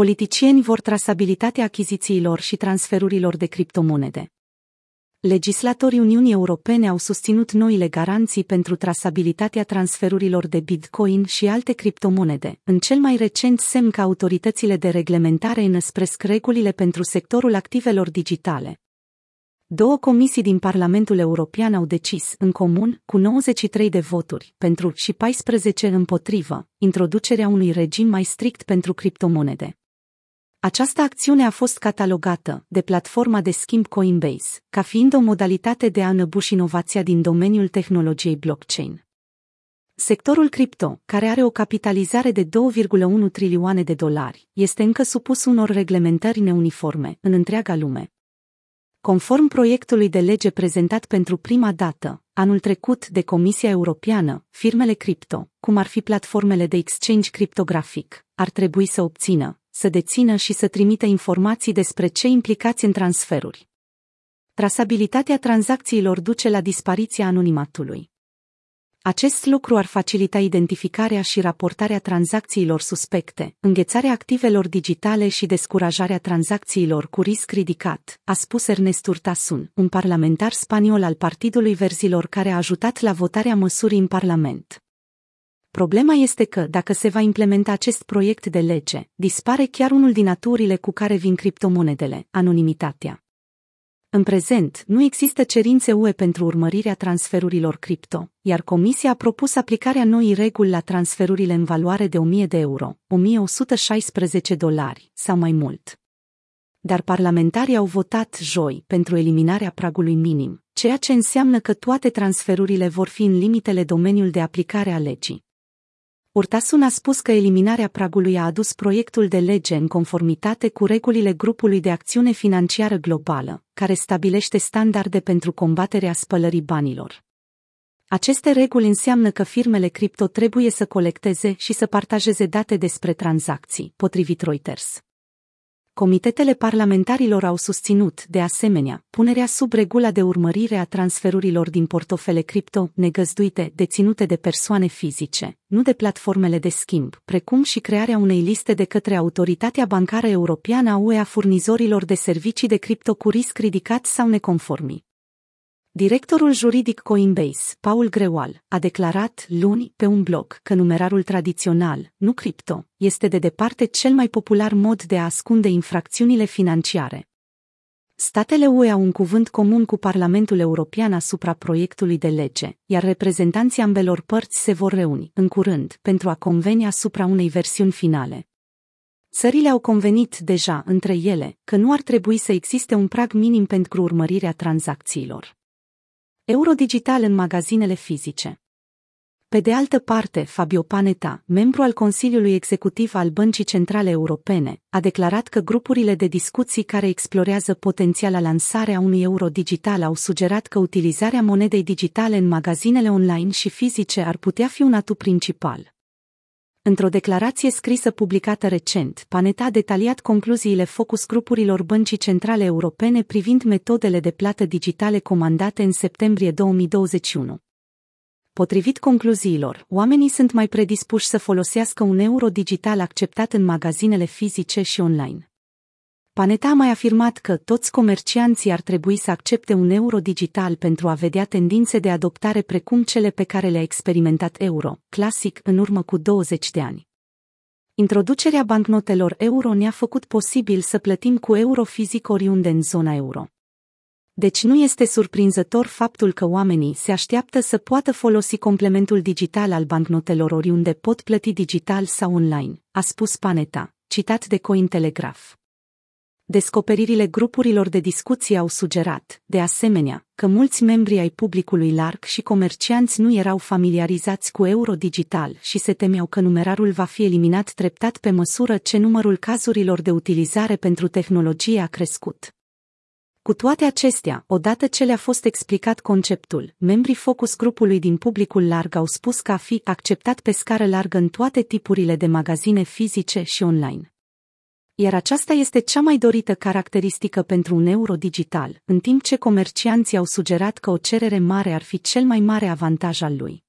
Politicieni vor trasabilitatea achizițiilor și transferurilor de criptomonede. Legislatorii Uniunii Europene au susținut noile garanții pentru trasabilitatea transferurilor de bitcoin și alte criptomonede, în cel mai recent semn că autoritățile de reglementare înăspresc regulile pentru sectorul activelor digitale. Două comisii din Parlamentul European au decis, în comun, cu 93 de voturi, pentru și 14 împotrivă, introducerea unui regim mai strict pentru criptomonede. Această acțiune a fost catalogată de platforma de schimb Coinbase ca fiind o modalitate de a înăbuși inovația din domeniul tehnologiei blockchain. Sectorul cripto, care are o capitalizare de 2,1 trilioane de dolari, este încă supus unor reglementări neuniforme în întreaga lume. Conform proiectului de lege prezentat pentru prima dată, anul trecut de Comisia Europeană, firmele cripto, cum ar fi platformele de exchange criptografic, ar trebui să obțină, să dețină și să trimită informații despre cei implicați în transferuri. Trasabilitatea tranzacțiilor duce la dispariția anonimatului. Acest lucru ar facilita identificarea și raportarea tranzacțiilor suspecte, înghețarea activelor digitale și descurajarea tranzacțiilor cu risc ridicat, a spus Ernest Urtasun, un parlamentar spaniol al Partidului Verzilor care a ajutat la votarea măsurii în Parlament. Problema este că, dacă se va implementa acest proiect de lege, dispare chiar unul din aturile cu care vin criptomonedele, anonimitatea. În prezent, nu există cerințe UE pentru urmărirea transferurilor cripto, iar Comisia a propus aplicarea noii reguli la transferurile în valoare de 1000 de euro, 1116 dolari sau mai mult. Dar parlamentarii au votat joi pentru eliminarea pragului minim, ceea ce înseamnă că toate transferurile vor fi în limitele domeniul de aplicare a legii. Urtasun a spus că eliminarea pragului a adus proiectul de lege în conformitate cu regulile grupului de acțiune financiară globală, care stabilește standarde pentru combaterea spălării banilor. Aceste reguli înseamnă că firmele cripto trebuie să colecteze și să partajeze date despre tranzacții, potrivit Reuters. Comitetele parlamentarilor au susținut, de asemenea, punerea sub regula de urmărire a transferurilor din portofele cripto negăzduite deținute de persoane fizice, nu de platformele de schimb, precum și crearea unei liste de către Autoritatea Bancară Europeană a UE a furnizorilor de servicii de cripto cu risc ridicat sau neconformi. Directorul juridic Coinbase, Paul Grewal, a declarat luni pe un blog că numerarul tradițional, nu cripto, este de departe cel mai popular mod de a ascunde infracțiunile financiare. Statele UE au un cuvânt comun cu Parlamentul European asupra proiectului de lege, iar reprezentanții ambelor părți se vor reuni, în curând, pentru a conveni asupra unei versiuni finale. Țările au convenit deja între ele că nu ar trebui să existe un prag minim pentru urmărirea tranzacțiilor. Eurodigital în magazinele fizice. Pe de altă parte, Fabio Panetta, membru al Consiliului Executiv al Băncii Centrale Europene, a declarat că grupurile de discuții care explorează potențiala lansare a unui euro digital au sugerat că utilizarea monedei digitale în magazinele online și fizice ar putea fi un atu principal. Într-o declarație scrisă publicată recent, Paneta a detaliat concluziile focus grupurilor Băncii Centrale Europene privind metodele de plată digitale comandate în septembrie 2021. Potrivit concluziilor, oamenii sunt mai predispuși să folosească un euro digital acceptat în magazinele fizice și online. Paneta a mai afirmat că toți comercianții ar trebui să accepte un euro digital pentru a vedea tendințe de adoptare precum cele pe care le-a experimentat euro, clasic, în urmă cu 20 de ani. Introducerea bancnotelor euro ne-a făcut posibil să plătim cu euro fizic oriunde în zona euro. Deci nu este surprinzător faptul că oamenii se așteaptă să poată folosi complementul digital al bancnotelor oriunde pot plăti digital sau online, a spus Paneta, citat de Cointelegraph. Descoperirile grupurilor de discuție au sugerat, de asemenea, că mulți membri ai publicului larg și comercianți nu erau familiarizați cu euro digital și se temeau că numerarul va fi eliminat treptat pe măsură ce numărul cazurilor de utilizare pentru tehnologie a crescut. Cu toate acestea, odată ce le-a fost explicat conceptul, membrii focus grupului din publicul larg au spus că a fi acceptat pe scară largă în toate tipurile de magazine fizice și online iar aceasta este cea mai dorită caracteristică pentru un euro digital, în timp ce comercianții au sugerat că o cerere mare ar fi cel mai mare avantaj al lui.